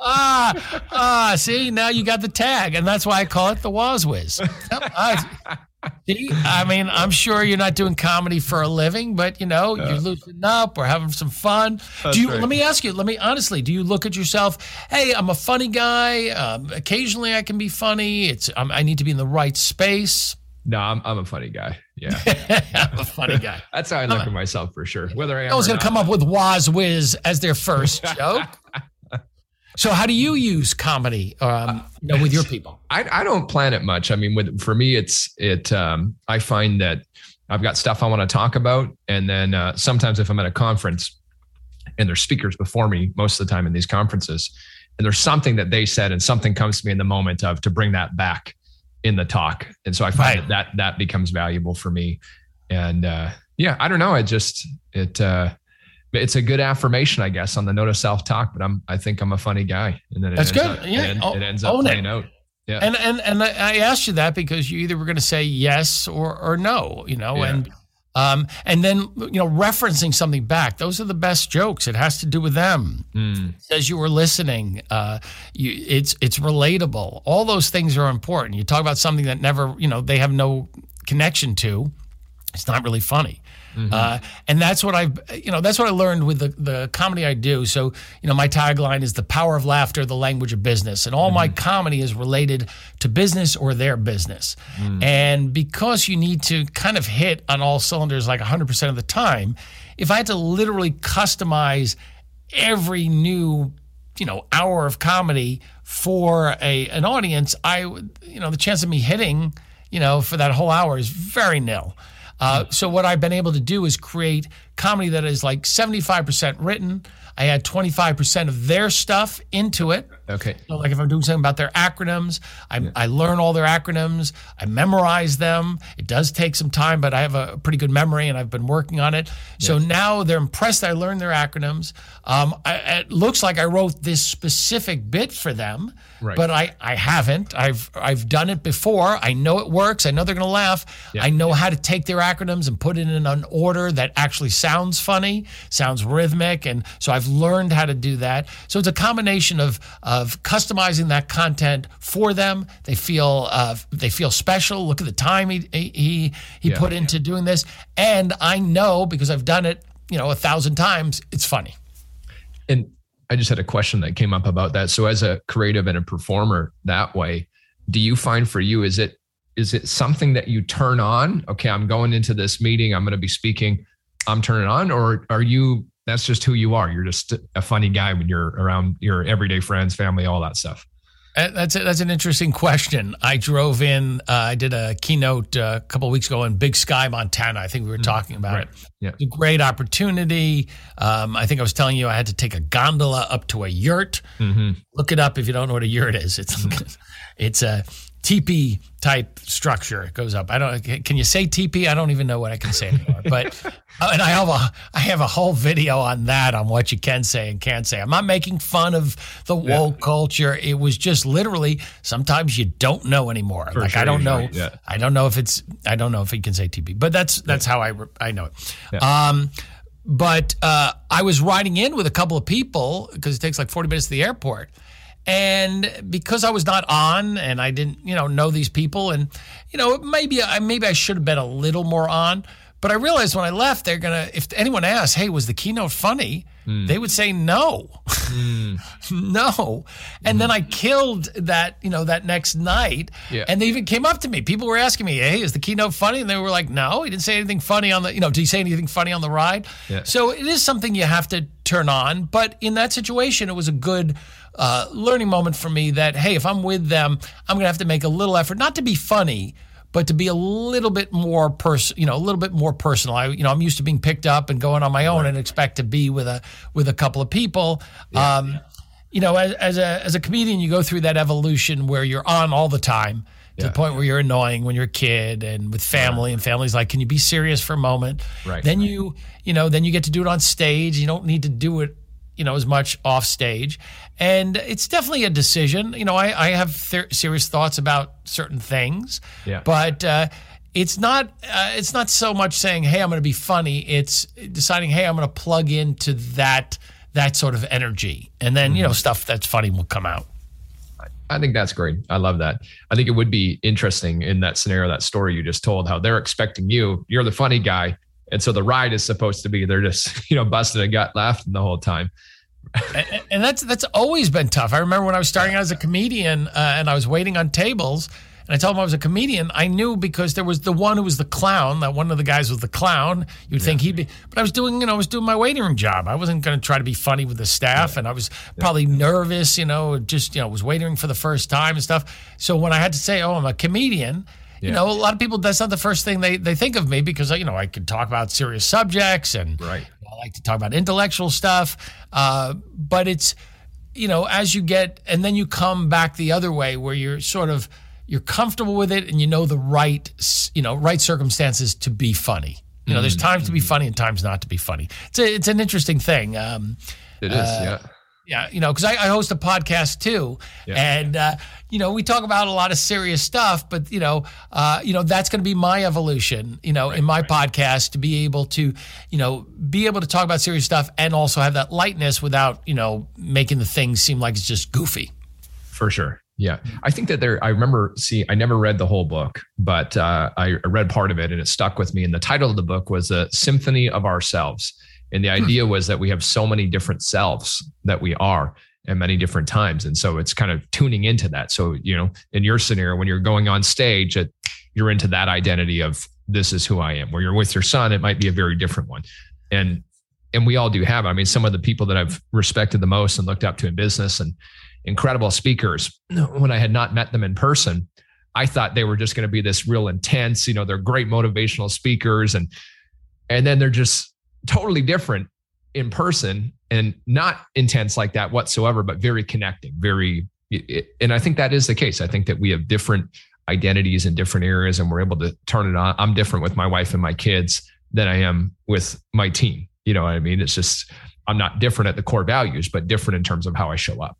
ah, ah, see, now you got the tag, and that's why I call it the Wozwiz. I, <laughs> see, I mean, I'm sure you're not doing comedy for a living, but you know, yeah. you're loosening up, we're having some fun. That's do you? Right. Let me ask you. Let me honestly. Do you look at yourself? Hey, I'm a funny guy. Um, occasionally, I can be funny. It's um, I need to be in the right space. No, I'm, I'm a funny guy. Yeah. <laughs> I'm a funny guy. <laughs> That's how I look at myself for sure. Whether I am I was going to come up with Waz Wiz as their first joke. So, how do you use comedy, um, you know, with your people? I, I don't plan it much. I mean, with for me, it's it. Um, I find that I've got stuff I want to talk about, and then uh, sometimes if I'm at a conference and there's speakers before me, most of the time in these conferences, and there's something that they said, and something comes to me in the moment of to bring that back in the talk, and so I find right. that that that becomes valuable for me. And uh, yeah, I don't know. I just it. Uh, it's a good affirmation, I guess, on the note of self talk. But I'm, I think I'm a funny guy, and then that's good. Up, yeah, it, it, ends up playing it. out. Yeah, and and and I asked you that because you either were going to say yes or or no, you know, yeah. and um, and then you know referencing something back. Those are the best jokes. It has to do with them. Mm. Says you were listening. Uh, you, it's it's relatable. All those things are important. You talk about something that never, you know, they have no connection to. It's not really funny. Mm-hmm. Uh, and that's what I, you know, that's what I learned with the, the comedy I do. So, you know, my tagline is the power of laughter, the language of business. And all mm-hmm. my comedy is related to business or their business. Mm. And because you need to kind of hit on all cylinders like 100% of the time, if I had to literally customize every new, you know, hour of comedy for a an audience, I you know, the chance of me hitting, you know, for that whole hour is very nil. Uh, so what I've been able to do is create comedy that is like 75% written. I add 25% of their stuff into it. Okay. So like if I'm doing something about their acronyms, I, yeah. I learn all their acronyms. I memorize them. It does take some time, but I have a pretty good memory and I've been working on it. So now they're impressed I learned their acronyms. Um, I, it looks like I wrote this specific bit for them, right. but I, I haven't. I've I've done it before. I know it works. I know they're going to laugh. Yeah. I know how to take their acronyms and put it in an order that actually sounds funny, sounds rhythmic, and so I've learned how to do that. So it's a combination of of customizing that content for them. They feel uh, they feel special. Look at the time he he he yeah. put into doing this, and I know because I've done it, you know, a thousand times. It's funny. And I just had a question that came up about that. So as a creative and a performer that way, do you find for you is it is it something that you turn on? Okay, I'm going into this meeting, I'm going to be speaking, I'm turning on or are you that's just who you are. You're just a funny guy when you're around your everyday friends, family, all that stuff. Uh, that's a, that's an interesting question. I drove in. Uh, I did a keynote uh, a couple weeks ago in Big Sky, Montana. I think we were mm-hmm. talking about right. it. Yeah. It's a great opportunity. Um, I think I was telling you I had to take a gondola up to a yurt. Mm-hmm. Look it up if you don't know what a yurt is. It's mm-hmm. <laughs> it's a teepee type structure. It goes up. I don't. Can you say teepee? I don't even know what I can say anymore. But <laughs> uh, and I have a I have a whole video on that on what you can say and can't say. I'm not making fun of the woke yeah. culture. It was just literally sometimes you don't know anymore. For like sure, I don't know. Right. Yeah. I don't know if it's. I don't know if you can say teepee. But that's that's yeah. how I I know it. Um, but uh, I was riding in with a couple of people because it takes like 40 minutes to the airport and because I was not on and I didn't, you know, know these people, and you know, maybe I maybe I should have been a little more on. But I realized when I left, they're gonna. If anyone asks, "Hey, was the keynote funny?" Mm. They would say no, mm. <laughs> no. And mm. then I killed that, you know, that next night. Yeah. And they even came up to me. People were asking me, "Hey, is the keynote funny?" And they were like, "No, he didn't say anything funny on the, you know, did he say anything funny on the ride?" Yeah. So it is something you have to turn on. But in that situation, it was a good uh, learning moment for me that, hey, if I'm with them, I'm going to have to make a little effort, not to be funny, but to be a little bit more person, you know, a little bit more personal. I, you know, I'm used to being picked up and going on my own right. and expect to be with a with a couple of people. Yeah, um, yeah. You know, as, as a as a comedian, you go through that evolution where you're on all the time to yeah. the point where you're annoying when you're a kid and with family right. and family's like, can you be serious for a moment? Right. Then right. you, you know, then you get to do it on stage. You don't need to do it you know, as much off stage. And it's definitely a decision. You know, I, I have th- serious thoughts about certain things, yeah. but uh, it's not uh, it's not so much saying, "Hey, I'm going to be funny." It's deciding, "Hey, I'm going to plug into that that sort of energy," and then mm-hmm. you know, mm-hmm. stuff that's funny will come out. I think that's great. I love that. I think it would be interesting in that scenario, that story you just told, how they're expecting you. You're the funny guy and so the ride is supposed to be they're just, <laughs> you know, busting a gut laughing the whole time. and, and, that's that's always been tough. I remember when I was starting out as a comedian uh, and I was waiting on tables and I told him I was a comedian. I knew because there was the one who was the clown. That one of the guys was the clown. You'd yeah. think he'd be, but I was doing, you know, I was doing my waiting room job. I wasn't going to try to be funny with the staff, yeah. and I was probably yeah. nervous, you know, just you know, was waiting for the first time and stuff. So when I had to say, "Oh, I'm a comedian," Yeah. You know, a lot of people, that's not the first thing they, they think of me because, you know, I can talk about serious subjects and right. I like to talk about intellectual stuff. Uh, but it's, you know, as you get, and then you come back the other way where you're sort of, you're comfortable with it and you know the right, you know, right circumstances to be funny. You know, mm-hmm. there's times to be funny and times not to be funny. It's a, it's an interesting thing. Um, it is, uh, yeah. Yeah, you know, because I, I, host a podcast too, yeah. and uh, you know we talk about a lot of serious stuff, but you know, uh, you know that's going to be my evolution, you know, right, in my right. podcast to be able to, you know, be able to talk about serious stuff and also have that lightness without you know making the things seem like it's just goofy. For sure. Yeah, I think that there. I remember. See, I never read the whole book, but uh, I read part of it, and it stuck with me. And the title of the book was "A Symphony of Ourselves." And the hmm. idea was that we have so many different selves that we are at many different times. And so it's kind of tuning into that. So, you know, in your scenario, when you're going on stage, it, you're into that identity of this is who I am. Where you're with your son, it might be a very different one. And and we all do have. I mean, some of the people that I've respected the most and looked up to in business and incredible speakers, <clears throat> when I had not met them in person, I thought they were just going to be this real intense, you know, they're great motivational speakers and and then they're just totally different in person and not intense like that whatsoever, but very connecting, very. And I think that is the case. I think that we have different identities in different areas and we're able to turn it on. I'm different with my wife and my kids than I am with my team. You know what I mean? It's just, I'm not different at the core values, but different in terms of how I show up.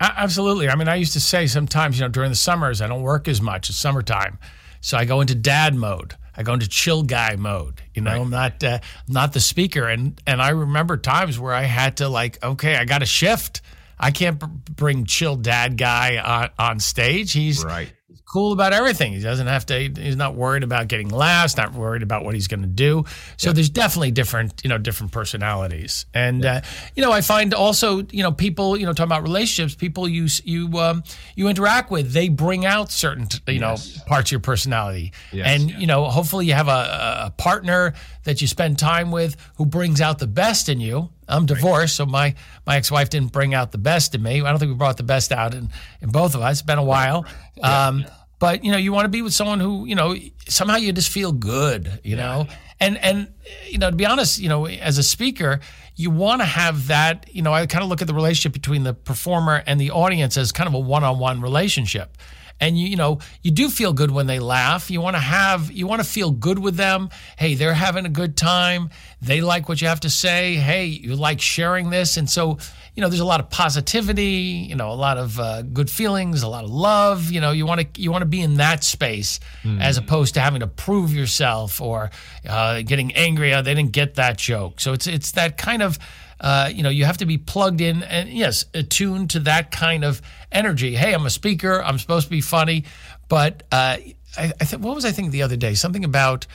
Absolutely. I mean, I used to say sometimes, you know, during the summers, I don't work as much. It's summertime. So I go into dad mode. I go into chill guy mode. You know, right. I'm not uh, not the speaker, and and I remember times where I had to like, okay, I got to shift. I can't b- bring chill dad guy on, on stage. He's right cool about everything. He doesn't have to. He's not worried about getting last. Not worried about what he's going to do. So yeah. there's definitely different, you know, different personalities. And yeah. uh, you know, I find also, you know, people, you know, talking about relationships, people you you um, you interact with, they bring out certain, you yes. know, parts of your personality. Yes. And you know, hopefully you have a, a partner that you spend time with who brings out the best in you. I'm divorced, so my my ex-wife didn't bring out the best in me. I don't think we brought the best out in, in both of us. It's been a while. Um, but you know you want to be with someone who you know somehow you just feel good you know and and you know to be honest you know as a speaker you want to have that you know i kind of look at the relationship between the performer and the audience as kind of a one-on-one relationship and you you know you do feel good when they laugh. You want to have you want to feel good with them. Hey, they're having a good time. They like what you have to say. Hey, you like sharing this, and so you know there's a lot of positivity. You know, a lot of uh, good feelings, a lot of love. You know, you want to you want to be in that space mm. as opposed to having to prove yourself or uh, getting angry. Oh, they didn't get that joke. So it's it's that kind of uh, you know, you have to be plugged in and yes, attuned to that kind of energy. Hey, I'm a speaker. I'm supposed to be funny, but uh, I, I th- what was I thinking the other day? Something about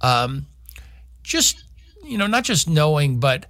um, just you know, not just knowing, but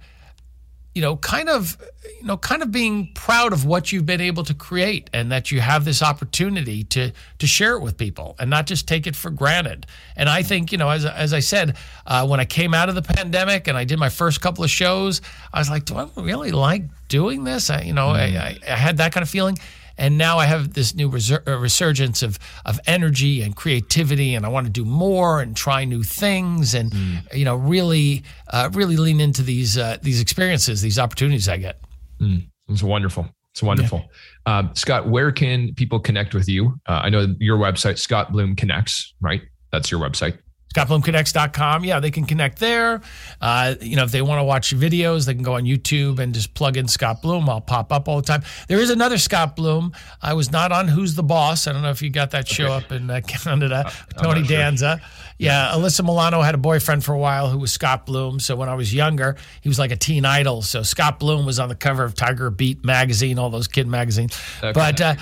you know, kind of, you know, kind of being proud of what you've been able to create and that you have this opportunity to to share it with people and not just take it for granted. And I think, you know, as, as I said, uh, when I came out of the pandemic and I did my first couple of shows, I was like, do I really like doing this? I, you know, mm. I, I had that kind of feeling and now I have this new resur- uh, resurgence of of energy and creativity, and I want to do more and try new things, and mm. you know, really, uh, really lean into these uh, these experiences, these opportunities I get. Mm. It's wonderful. It's wonderful. Yeah. Um, Scott, where can people connect with you? Uh, I know your website, Scott Bloom Connects, right? That's your website scottbloomconnects.com. Yeah, they can connect there. Uh, you know, if they want to watch videos, they can go on YouTube and just plug in Scott Bloom. I'll pop up all the time. There is another Scott Bloom. I was not on Who's the Boss. I don't know if you got that show okay. up in uh, <laughs> Canada. Tony Danza. Yeah, Alyssa Milano had a boyfriend for a while who was Scott Bloom. So when I was younger, he was like a teen idol. So Scott Bloom was on the cover of Tiger Beat magazine, all those kid magazines. Okay. But uh,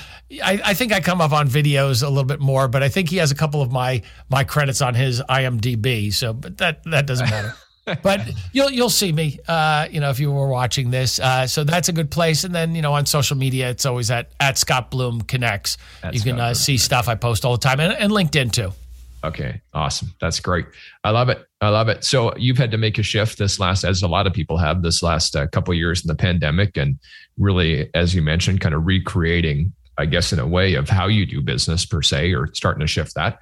I, I, think I come up on videos a little bit more. But I think he has a couple of my my credits on his IMDb. So, but that that doesn't matter. <laughs> but you'll you'll see me, uh, you know, if you were watching this. Uh, so that's a good place. And then you know, on social media, it's always at at Scott Bloom Connects. At you can uh, see stuff I post all the time, and, and LinkedIn too. Okay, awesome. That's great. I love it. I love it. So you've had to make a shift this last, as a lot of people have, this last uh, couple years in the pandemic, and really, as you mentioned, kind of recreating, I guess, in a way of how you do business per se, or starting to shift that.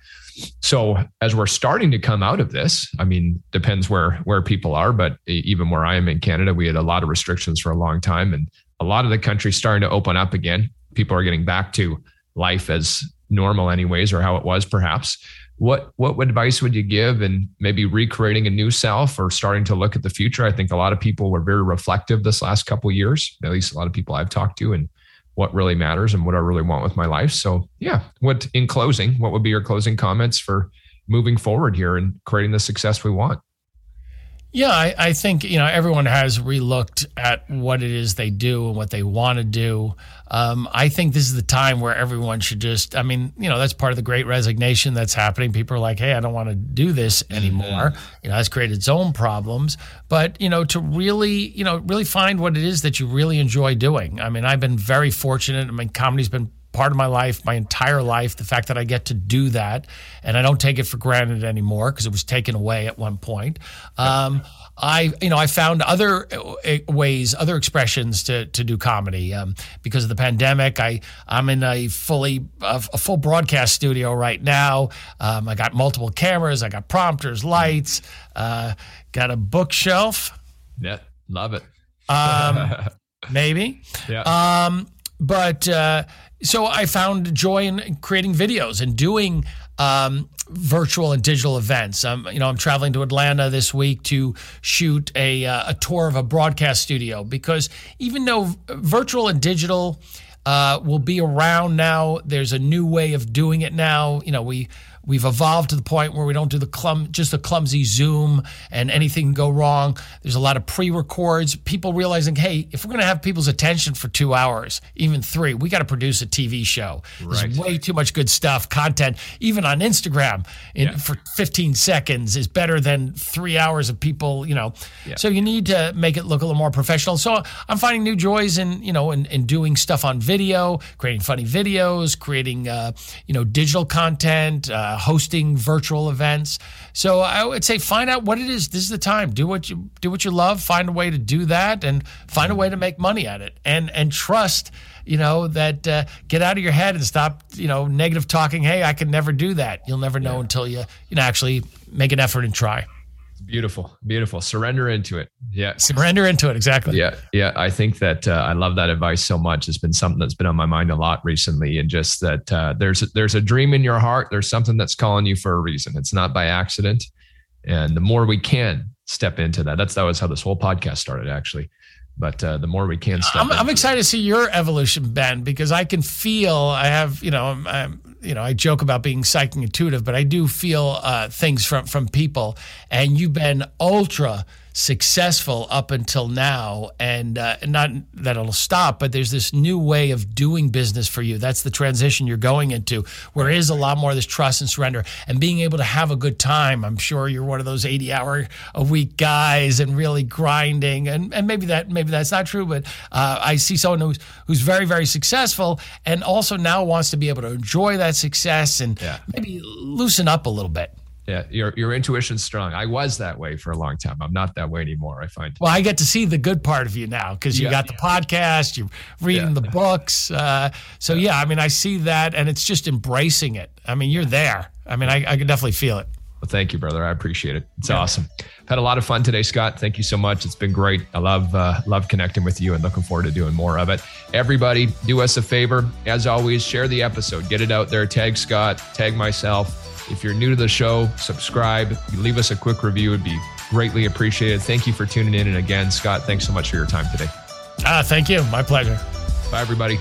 So as we're starting to come out of this, I mean, depends where where people are, but even where I am in Canada, we had a lot of restrictions for a long time, and a lot of the country starting to open up again. People are getting back to life as normal, anyways, or how it was perhaps what what advice would you give and maybe recreating a new self or starting to look at the future? I think a lot of people were very reflective this last couple years at least a lot of people i've talked to and what really matters and what i really want with my life. So yeah what in closing what would be your closing comments for moving forward here and creating the success we want yeah, I, I, think you know everyone has relooked at what it is they do and what they want to do. Um, I think this is the time where everyone should just. I mean, you know, that's part of the great resignation that's happening. People are like, "Hey, I don't want to do this anymore." Mm-hmm. You know, that's created its own problems. But you know, to really, you know, really find what it is that you really enjoy doing. I mean, I've been very fortunate. I mean, comedy's been part of my life, my entire life, the fact that I get to do that. And I don't take it for granted anymore because it was taken away at one point. Um, I, you know, I found other uh, ways, other expressions to to do comedy um, because of the pandemic. I I'm in a fully a, a full broadcast studio right now. Um, I got multiple cameras. I got prompters, lights. Uh, got a bookshelf. Yeah, love it. Um, <laughs> maybe. Yeah. But uh, so I found joy in creating videos and doing um, virtual and digital events. Um, you know, I'm traveling to Atlanta this week to shoot a, uh, a tour of a broadcast studio because even though virtual and digital uh, will be around now, there's a new way of doing it now. You know, we We've evolved to the point where we don't do the clum just a clumsy Zoom and anything can go wrong. There's a lot of pre-records. People realizing, hey, if we're going to have people's attention for two hours, even three, we got to produce a TV show. Right. There's way too much good stuff, content, even on Instagram, in, yeah. for 15 seconds is better than three hours of people. You know, yeah. so you need to make it look a little more professional. So I'm finding new joys in you know in, in doing stuff on video, creating funny videos, creating uh, you know digital content. Uh, hosting virtual events. So I would say find out what it is. This is the time. Do what you do what you love. Find a way to do that, and find a way to make money at it. And and trust. You know that uh, get out of your head and stop. You know negative talking. Hey, I can never do that. You'll never know yeah. until you you know actually make an effort and try. Beautiful, beautiful. Surrender into it. Yeah. Surrender into it. Exactly. Yeah. Yeah. I think that uh, I love that advice so much. It's been something that's been on my mind a lot recently. And just that uh, there's, there's a dream in your heart. There's something that's calling you for a reason. It's not by accident. And the more we can step into that, that's, that was how this whole podcast started actually. But uh, the more we can stop. I'm, I'm excited to see your evolution, Ben, because I can feel I have, you know, I'm, I'm you know, I joke about being psychic intuitive, but I do feel uh, things from from people, and you've been ultra successful up until now, and uh, not that it'll stop, but there's this new way of doing business for you. That's the transition you're going into, where is a lot more of this trust and surrender, and being able to have a good time. I'm sure you're one of those 80 hour a week guys and really grinding, and and maybe that maybe that's not true, but uh, I see someone who's who's very very successful and also now wants to be able to enjoy that success and yeah. maybe loosen up a little bit. Yeah, your your intuition's strong. I was that way for a long time. I'm not that way anymore. I find. Well, I get to see the good part of you now because you yeah, got the yeah. podcast, you're reading the books. Uh, so yeah, I mean, I see that, and it's just embracing it. I mean, you're there. I mean, I, I can definitely feel it. Well, thank you, brother. I appreciate it. It's awesome. I've had a lot of fun today, Scott. Thank you so much. It's been great. I love uh, love connecting with you and looking forward to doing more of it. Everybody, do us a favor. As always, share the episode. Get it out there. Tag Scott. Tag myself if you're new to the show, subscribe, leave us a quick review. It'd be greatly appreciated. Thank you for tuning in. And again, Scott, thanks so much for your time today. Ah, thank you. My pleasure. Bye, everybody.